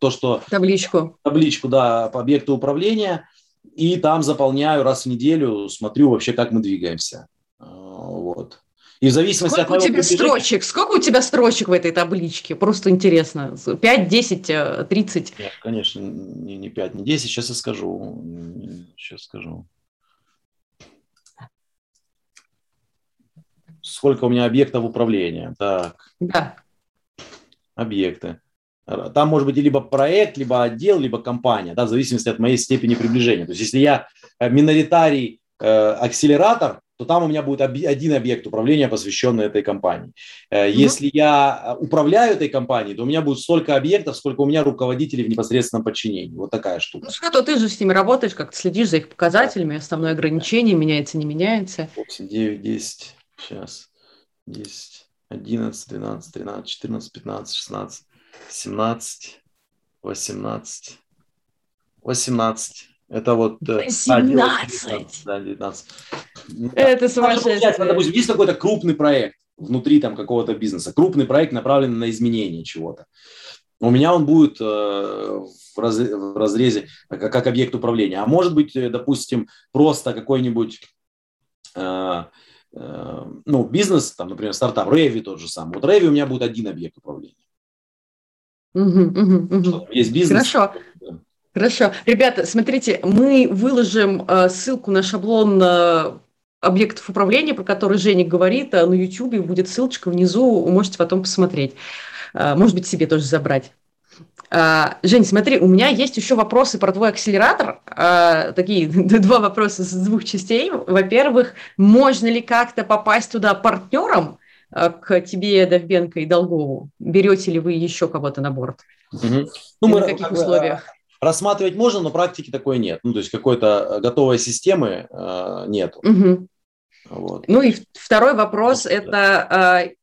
то, что... Табличку. Табличку, да, по объекту управления, и там заполняю раз в неделю, смотрю вообще, как мы двигаемся. Вот. И в зависимости Сколько от у тебя пробежения... строчек? Сколько у тебя строчек в этой табличке? Просто интересно. 5, 10, 30? Нет, конечно, не, не 5, не 10. Сейчас я скажу. Сейчас скажу. Сколько у меня объектов управления? Так. Да. Объекты. Там может быть либо проект, либо отдел, либо компания, да, в зависимости от моей степени приближения. То есть, если я э, миноритарий э, акселератор, то там у меня будет один объект управления, посвященный этой компании. Mm-hmm. Если я э, управляю этой компанией, то у меня будет столько объектов, сколько у меня руководителей в непосредственном подчинении. Вот такая штука. Ну, что, ты же с ними работаешь, как следишь за их показателями, основное ограничение, меняется, не меняется. 8, 9, 10, сейчас, 10, 11, 12, 13, 14, 15, 16, 17, 18, 18. Это вот... 18! Э, да, 19. Это сумасшедшее. Допустим, есть какой-то крупный проект внутри там какого-то бизнеса, крупный проект, направленный на изменение чего-то. У меня он будет э, в, разрезе как, как объект управления. А может быть, э, допустим, просто какой-нибудь э, э, ну, бизнес, там, например, стартап, Рэви тот же самый. Вот Рэви у меня будет один объект управления. Угу, угу, угу. Есть бизнес. Хорошо. Хорошо. Ребята, смотрите, мы выложим э, ссылку на шаблон э, объектов управления, про который Женя говорит, э, на YouTube будет ссылочка внизу, можете потом посмотреть. Э, может быть, себе тоже забрать. Uh, Жень, смотри, у меня есть еще вопросы про твой акселератор. Такие два вопроса с двух частей. Во-первых, можно ли как-то попасть туда партнером к тебе, Довбенко и Долгову? Берете ли вы еще кого-то на борт? Угу. Ну, мы, на каких условиях? Рассматривать можно, но практики такой нет. Ну, то есть какой-то готовой системы э, нет. Угу. Вот. Ну и второй вопрос – это э,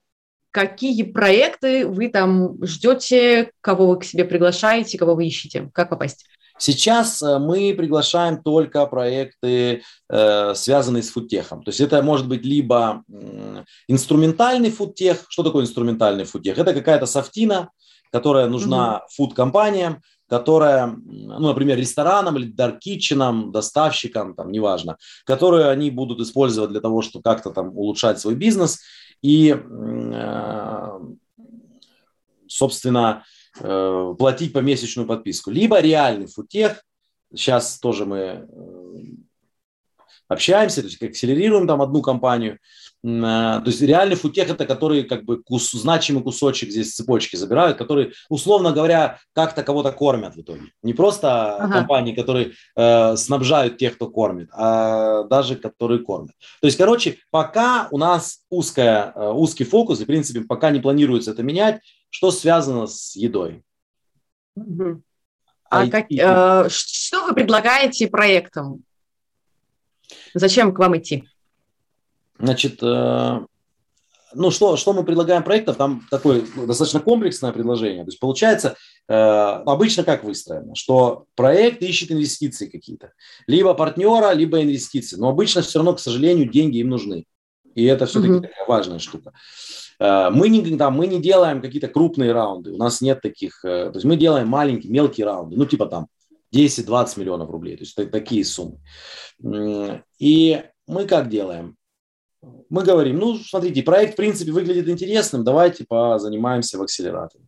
какие проекты вы там ждете, кого вы к себе приглашаете, кого вы ищете, как попасть? Сейчас э, мы приглашаем только проекты, э, связанные с фудтехом. То есть это может быть либо инструментальный фудтех. Что такое инструментальный фудтех? Это какая-то софтина, которая нужна угу. фуд-компаниям, которая, ну, например, ресторанам или даркитченам, доставщикам, там, неважно, которые они будут использовать для того, чтобы как-то там улучшать свой бизнес и, э, собственно, э, платить помесячную подписку. Либо реальный футех, сейчас тоже мы общаемся, то есть акселерируем там одну компанию. То есть реальный футех это которые как бы кус, значимый кусочек здесь цепочки забирают, которые, условно говоря, как-то кого-то кормят в итоге. Не просто ага. компании, которые э, снабжают тех, кто кормит, а даже которые кормят. То есть, короче, пока у нас узкая, э, узкий фокус, и, в принципе, пока не планируется это менять, что связано с едой. Угу. А как, э, что вы предлагаете проектам? Зачем к вам идти? Значит, э, ну что, что мы предлагаем проектов? Там такое достаточно комплексное предложение. То есть получается, э, обычно как выстроено, что проект ищет инвестиции какие-то. Либо партнера, либо инвестиции. Но обычно все равно, к сожалению, деньги им нужны. И это все-таки mm-hmm. такая важная штука. Э, мы не, там, мы не делаем какие-то крупные раунды, у нас нет таких, то есть мы делаем маленькие, мелкие раунды, ну типа там 10-20 миллионов рублей, то есть такие суммы. И мы как делаем? Мы говорим, ну, смотрите, проект, в принципе, выглядит интересным, давайте позанимаемся в акселераторе.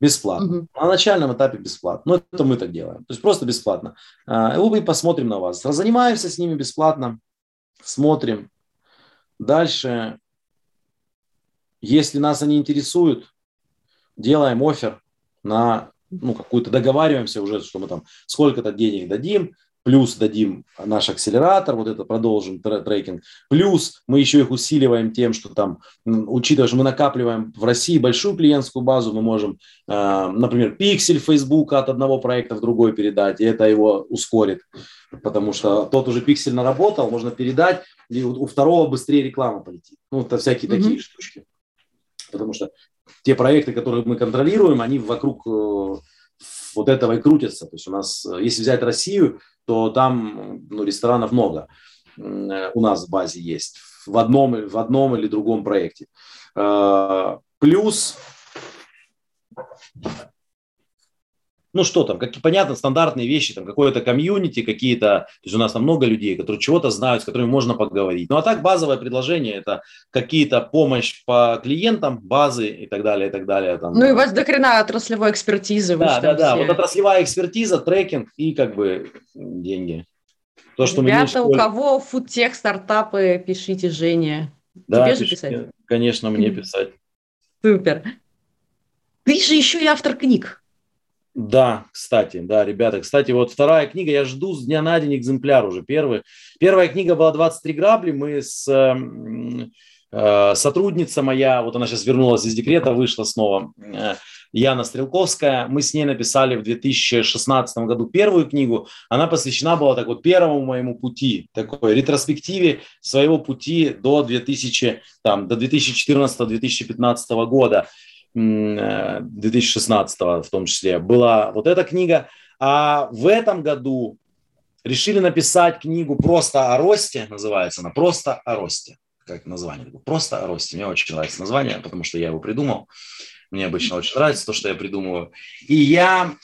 Бесплатно. Угу. На начальном этапе бесплатно. Ну, это мы так делаем. То есть просто бесплатно. А, мы посмотрим на вас. Занимаемся с ними бесплатно, смотрим. Дальше, если нас они интересуют, делаем офер на ну, какую-то договариваемся уже, что мы там сколько-то денег дадим, плюс дадим наш акселератор, вот это продолжим трекинг, плюс мы еще их усиливаем тем, что там, учитывая, что мы накапливаем в России большую клиентскую базу, мы можем, э, например, пиксель Facebook от одного проекта в другой передать, и это его ускорит, потому что тот уже пиксель наработал, можно передать, и у второго быстрее реклама полетит. Ну, это всякие mm-hmm. такие штучки. Потому что те проекты, которые мы контролируем, они вокруг э, вот этого и крутятся. То есть у нас, э, если взять Россию, то там ну, ресторанов много э, у нас в базе есть в одном, в одном или другом проекте. Э, плюс ну что там, как, понятно, стандартные вещи, там какое-то комьюнити, какие-то, то есть у нас там много людей, которые чего-то знают, с которыми можно поговорить. Ну а так базовое предложение это какие-то помощь по клиентам, базы и так далее, и так далее. Там, ну и у вас до хрена отраслевой экспертизы. Да, да, да, вот отраслевая экспертиза, трекинг и как бы деньги. То, что Ребята, у кого фудтех, стартапы, пишите Жене. Да, Тебе же писать? Конечно, мне писать. Супер. Ты же еще и автор книг. Да, кстати, да, ребята. Кстати, вот вторая книга, я жду с дня на день экземпляр уже. Первый. Первая книга была «23 грабли». Мы с э, сотрудница моя, вот она сейчас вернулась из декрета, вышла снова, э, Яна Стрелковская. Мы с ней написали в 2016 году первую книгу. Она посвящена была так вот первому моему пути, такой ретроспективе своего пути до 2000, там, до 2014-2015 года. 2016 в том числе, была вот эта книга. А в этом году решили написать книгу «Просто о росте», называется она «Просто о росте». Как название? «Просто о росте». Мне очень нравится название, потому что я его придумал. Мне обычно очень нравится то, что я придумываю. И я,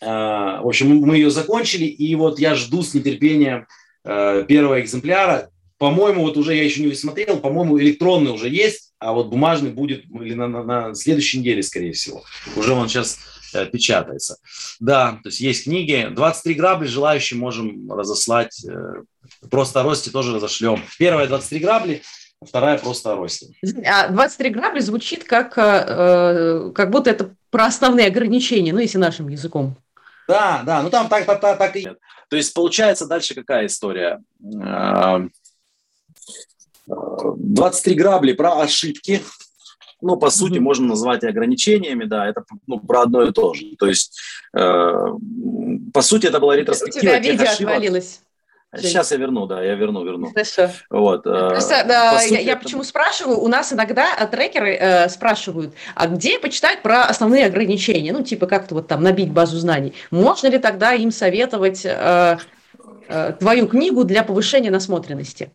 э, в общем, мы ее закончили, и вот я жду с нетерпением э, первого экземпляра. По-моему, вот уже я еще не смотрел, по-моему, электронный уже есть, а вот бумажный будет или на, на, на следующей неделе, скорее всего. Уже он сейчас э, печатается. Да, то есть есть книги. 23 грабли желающим можем разослать. Э, просто о росте тоже разошлем. Первая 23 грабли, вторая просто о росте. А 23 грабли звучит как, э, как будто это про основные ограничения, ну, если нашим языком. Да, да, ну там так, так, так, так и. То есть получается дальше какая история? 23 грабли про ошибки. Ну, по сути, mm-hmm. можно назвать и ограничениями, да, это ну, про одно и то же. То есть, э, по сути, это была ретроспектива. У тебя видео ошибок. отвалилось. Сейчас я верну, да, я верну, верну. Хорошо. Вот. Э, Просто, да, я, я почему спрашиваю, у нас иногда трекеры э, спрашивают, а где почитать про основные ограничения, ну, типа как-то вот там набить базу знаний. Можно ли тогда им советовать э, э, твою книгу для повышения насмотренности?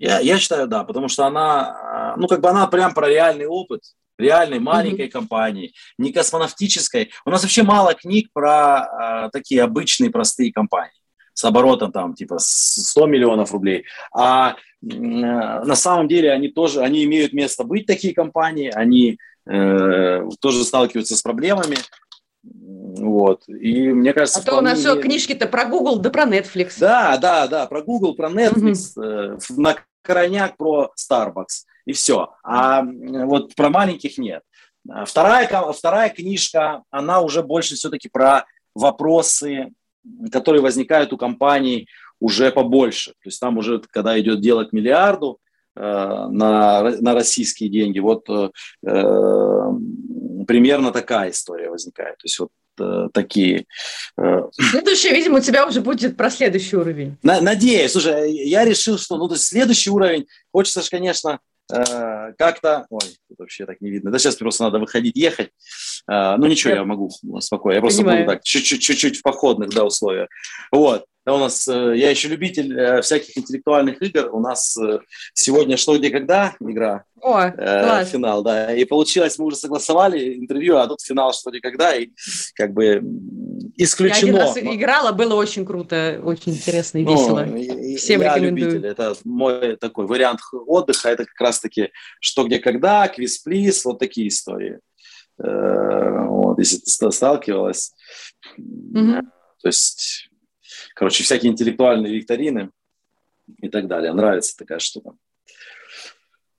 Я, я считаю, да, потому что она, ну, как бы она прям про реальный опыт, реальной маленькой mm-hmm. компании, не космонавтической. У нас вообще мало книг про э, такие обычные простые компании с оборотом там типа 100 миллионов рублей. А э, на самом деле они тоже, они имеют место быть, такие компании, они э, тоже сталкиваются с проблемами. Вот. И мне кажется... А то у нас все книжки-то про Google да про Netflix. Да, да, да, про Google, про Netflix, угу. на крайняк про Starbucks и все. А вот про маленьких нет. Вторая, вторая книжка, она уже больше все-таки про вопросы, которые возникают у компаний уже побольше. То есть там уже, когда идет дело к миллиарду э, на, на российские деньги, вот э, э примерно такая история возникает. То есть вот э, такие. Э, следующий, видимо, у тебя уже будет про следующий уровень. На, надеюсь. Слушай, я решил, что ну, то есть следующий уровень, хочется же, конечно, э, как-то... Ой, тут вообще так не видно. Да сейчас просто надо выходить, ехать. Э, ну ничего, я, я могу спокойно. Я просто Понимаю. буду так чуть-чуть в походных да, условиях. Вот. У нас, э, я еще любитель э, всяких интеллектуальных игр. У нас э, сегодня «Что, где, когда» игра. О, э, финал, да. И получилось, мы уже согласовали интервью, а тут финал «Что, где, когда». И как бы исключено. Я один раз играла, было очень круто, очень интересно и ну, весело. Всем я рекомендую. любитель. Это мой такой вариант отдыха. Это как раз-таки «Что, где, когда», «Квиз-плиз», вот такие истории. Вот, если ты сталкивалась. Угу. То есть короче, всякие интеллектуальные викторины и так далее. Нравится такая штука.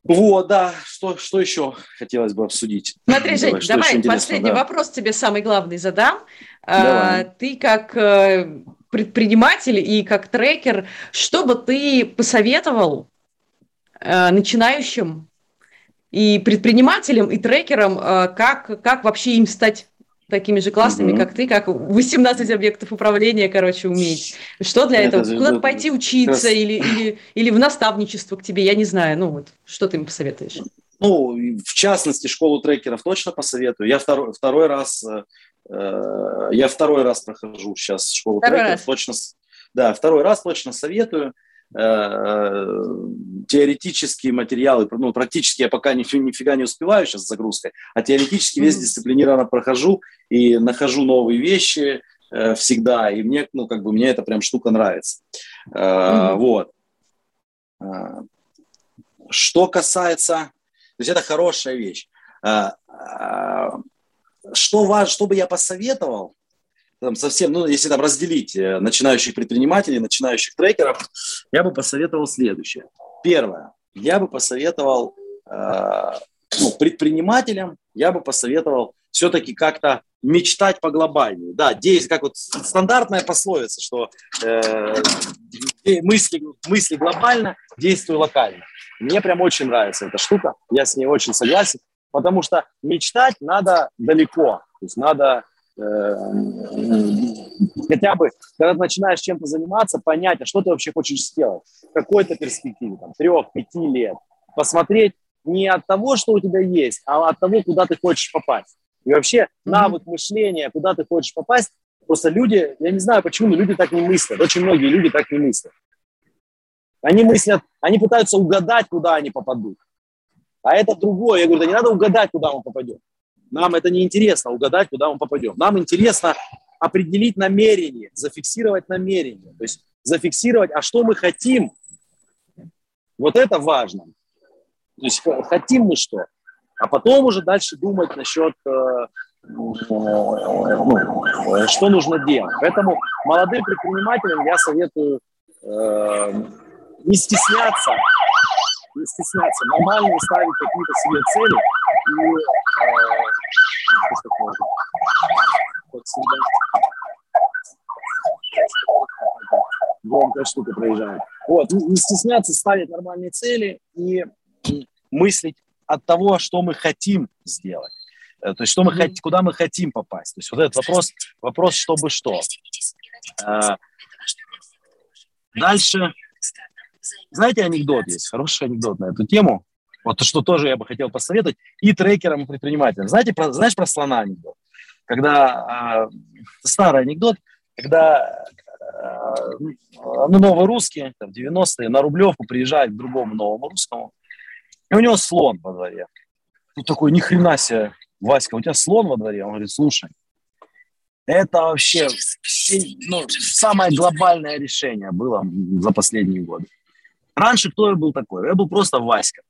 Вот, да, что, что еще хотелось бы обсудить? Смотри, Жень, давай, давай последний да. вопрос тебе самый главный задам. А, ты как э, предприниматель и как трекер, что бы ты посоветовал э, начинающим и предпринимателям, и трекерам, э, как, как вообще им стать такими же классными, mm-hmm. как ты, как 18 объектов управления, короче, уметь. Что для этого? Это, Куда-то пойти учиться или, или, или в наставничество к тебе, я не знаю. Ну вот, что ты им посоветуешь? Ну, в частности, школу трекеров точно посоветую. Я второй, второй раз, э, я второй раз прохожу сейчас школу второй трекеров. Раз. Точно, да, второй раз точно советую. Э, теоретические материалы, ну, практически я пока нифига, нифига не успеваю сейчас с загрузкой, а теоретически весь дисциплинированно прохожу и нахожу новые вещи э, всегда, и мне, ну, как бы, мне это прям штука нравится. Mm-hmm. Вот. Что касается, то есть это хорошая вещь. Что важно, что бы я посоветовал, там, совсем, ну, если там разделить э, начинающих предпринимателей, начинающих трекеров, я бы посоветовал следующее. Первое, я бы посоветовал э, ну, предпринимателям, я бы посоветовал все-таки как-то мечтать по глобальнее. Да, действие, как вот стандартная пословица, что э, мысли, мысли глобально, действуй локально. Мне прям очень нравится эта штука, я с ней очень согласен, потому что мечтать надо далеко, то есть надо хотя бы, когда ты начинаешь чем-то заниматься, понять, а что ты вообще хочешь сделать, в какой-то перспективе, там, трех, пяти лет, посмотреть не от того, что у тебя есть, а от того, куда ты хочешь попасть. И вообще навык мышления, куда ты хочешь попасть, просто люди, я не знаю почему, но люди так не мыслят, очень многие люди так не мыслят. Они мыслят, они пытаются угадать, куда они попадут. А это другое. Я говорю, да не надо угадать, куда мы попадем. Нам это не интересно угадать, куда мы попадем. Нам интересно определить намерение, зафиксировать намерение. То есть зафиксировать, а что мы хотим. Вот это важно. То есть хотим мы что. А потом уже дальше думать насчет, э, ну, что нужно делать. Поэтому молодым предпринимателям я советую э, не стесняться, не стесняться, нормально ставить какие-то себе цели и э, Громкая штука проезжает. Вот, не стесняться ставить нормальные цели и мыслить от того, что мы хотим сделать. Э, то есть, что мы хотим, куда мы хотим попасть. То есть, вот этот вопрос, вопрос, чтобы что. Э, дальше, знаете, анекдот есть, хороший анекдот на эту тему. Вот что тоже я бы хотел посоветовать и трекерам, и предпринимателям. Знаете, про, знаешь про слона анекдот? Когда, э, старый анекдот, когда э, ну, новый русский, там, 90-е, на Рублевку приезжает к другому новому русскому, и у него слон во дворе. Ну, такой, ни хрена себе, Васька, у тебя слон во дворе? Он говорит, слушай, это вообще ну, самое глобальное решение было за последние годы. Раньше кто я был такой? Я был просто Васька.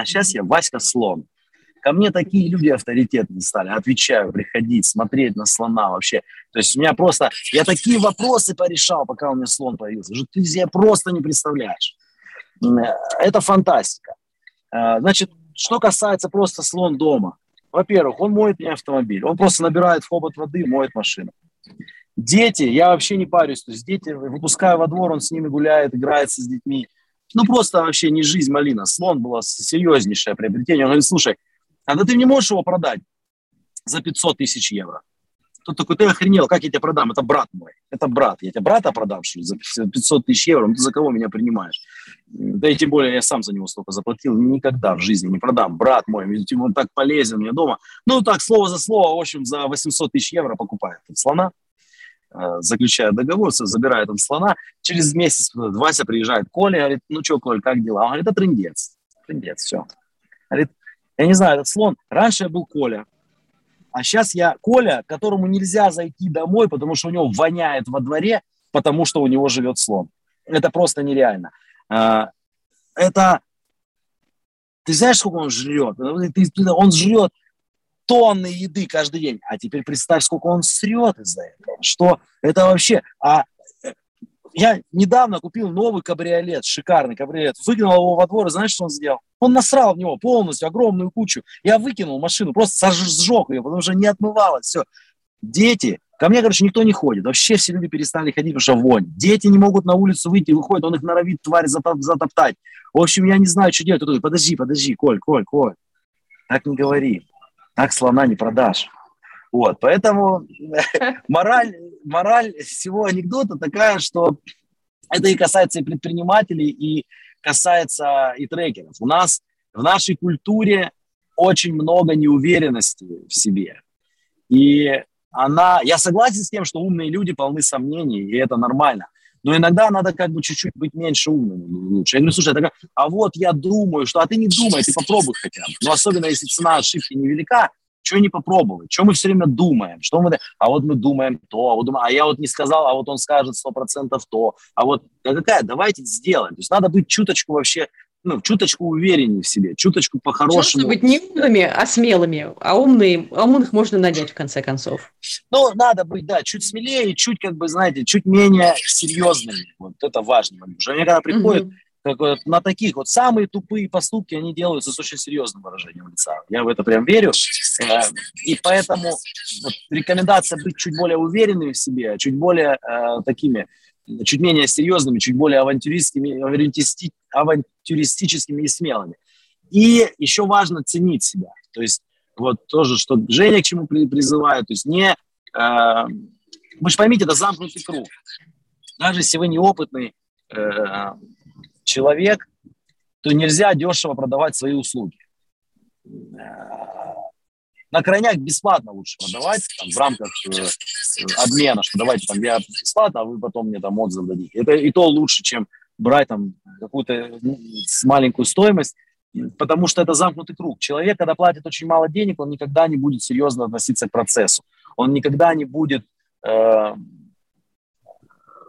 А сейчас я Васька Слон. Ко мне такие люди авторитетные стали. Отвечаю, приходить, смотреть на слона вообще. То есть у меня просто... Я такие вопросы порешал, пока у меня слон появился. Ты себе просто не представляешь. Это фантастика. А, значит, что касается просто слон дома. Во-первых, он моет мне автомобиль. Он просто набирает в хобот воды, моет машину. Дети, я вообще не парюсь. То есть дети, выпускаю во двор, он с ними гуляет, играется с детьми. Ну, просто вообще не жизнь малина. Слон было серьезнейшее приобретение. Он говорит, слушай, а да ты не можешь его продать за 500 тысяч евро. Тут такой, ты охренел, как я тебя продам? Это брат мой. Это брат. Я тебе брата продам, что ли, за 500 тысяч евро? Ну, ты за кого меня принимаешь? Да и тем более я сам за него столько заплатил. Никогда в жизни не продам. Брат мой, ведь он так полезен мне дома. Ну, так, слово за слово, в общем, за 800 тысяч евро покупает слона заключает договор, забирает он слона. Через месяц Вася приезжает, Коля, говорит, ну что, Коль, как дела? Он говорит, это трендец. Трендец, все. Говорит, я не знаю, этот слон, раньше я был Коля, а сейчас я Коля, которому нельзя зайти домой, потому что у него воняет во дворе, потому что у него живет слон. Это просто нереально. А, это... Ты знаешь, сколько он жрет? Он жрет тонны еды каждый день. А теперь представь, сколько он срет из-за этого. Что это вообще... А я недавно купил новый кабриолет, шикарный кабриолет, выкинул его во двор, и знаешь, что он сделал? Он насрал в него полностью, огромную кучу. Я выкинул машину, просто сжег ее, потому что не отмывалось, все. Дети, ко мне, короче, никто не ходит. Вообще все люди перестали ходить, потому что вонь. Дети не могут на улицу выйти, выходят, он их норовит, тварь, затоп, затоптать. В общем, я не знаю, что делать. Подожди, подожди, Коль, Коль, Коль. Так не говори. Так слона не продашь. Вот, поэтому мораль, мораль всего анекдота такая, что это и касается и предпринимателей, и касается и трекеров. У нас в нашей культуре очень много неуверенности в себе. И она, я согласен с тем, что умные люди полны сомнений, и это нормально. Но иногда надо как бы чуть-чуть быть меньше умным лучше. Я говорю, слушай, такая, а вот я думаю, что, а ты не думай, ты попробуй хотя бы. Но особенно если цена ошибки невелика, что не попробовать? Что мы все время думаем? Что мы, а вот мы думаем то, а, вот думаем, а я вот не сказал, а вот он скажет сто процентов то. А вот да какая? Давайте сделаем. То есть надо быть чуточку вообще ну, чуточку увереннее в себе, чуточку по-хорошему. Нужно быть не умными, а смелыми, а умные, а умных можно нанять в конце концов. Ну, надо быть, да, чуть смелее, чуть, как бы, знаете, чуть менее серьезными. Вот это важно. Уже мне когда приходят угу как вот на таких вот самые тупые поступки они делаются с очень серьезным выражением лица. Я в это прям верю. Э, и поэтому вот, рекомендация быть чуть более уверенными в себе, чуть более э, такими, чуть менее серьезными, чуть более авантюристскими, авантюристическими и смелыми. И еще важно ценить себя. То есть вот тоже, что Женя к чему призывает, то есть не... Э, вы же поймите, это замкнутый круг. Даже если вы неопытный э, человек, то нельзя дешево продавать свои услуги. На крайняк бесплатно лучше продавать там, в рамках э, обмена, что давайте там я бесплатно, а вы потом мне там отзыв дадите. Это и то лучше, чем брать там какую-то ну, маленькую стоимость, потому что это замкнутый круг. Человек, когда платит очень мало денег, он никогда не будет серьезно относиться к процессу. Он никогда не будет, э,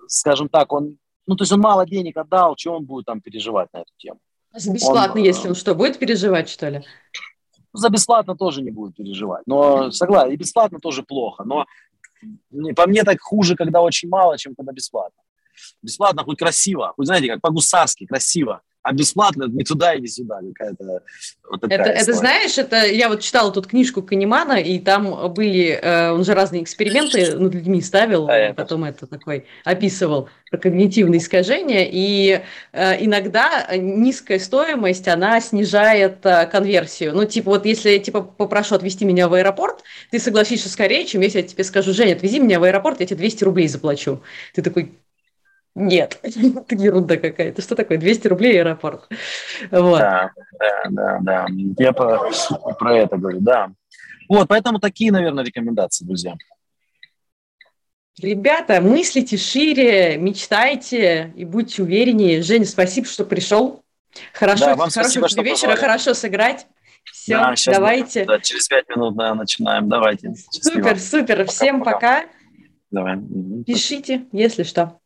скажем так, он ну, то есть он мало денег отдал, что он будет там переживать на эту тему? Бесплатно, он, если он что, будет переживать, что ли? За бесплатно тоже не будет переживать. Но согласен, и бесплатно тоже плохо. Но по мне так хуже, когда очень мало, чем когда бесплатно. Бесплатно хоть красиво, хоть знаете, как по-гусарски красиво а бесплатно ни туда и ни сюда. Какая-то вот это, это знаешь, это я вот читала тут книжку Канемана, и там были, э, он же разные эксперименты над людьми ставил, а потом это такой описывал про когнитивные искажения, и э, иногда низкая стоимость, она снижает э, конверсию. Ну, типа, вот если я типа попрошу отвезти меня в аэропорт, ты согласишься скорее, чем если я тебе скажу, Женя, отвези меня в аэропорт, я тебе 200 рублей заплачу. Ты такой, нет, это ерунда какая-то. Что такое? 200 рублей аэропорт. Вот. Да, да, да, да. Я про, про это говорю, да. Вот, поэтому такие, наверное, рекомендации, друзья. Ребята, мыслите шире, мечтайте и будьте увереннее. Женя, спасибо, что пришел. Хорошо, да, вам хорошего спасибо, вечера, позвали. хорошо сыграть. Все, да, давайте. Да, через пять минут да, начинаем. Давайте. Супер, супер. Всем пока. пока. Давай. Пишите, если что.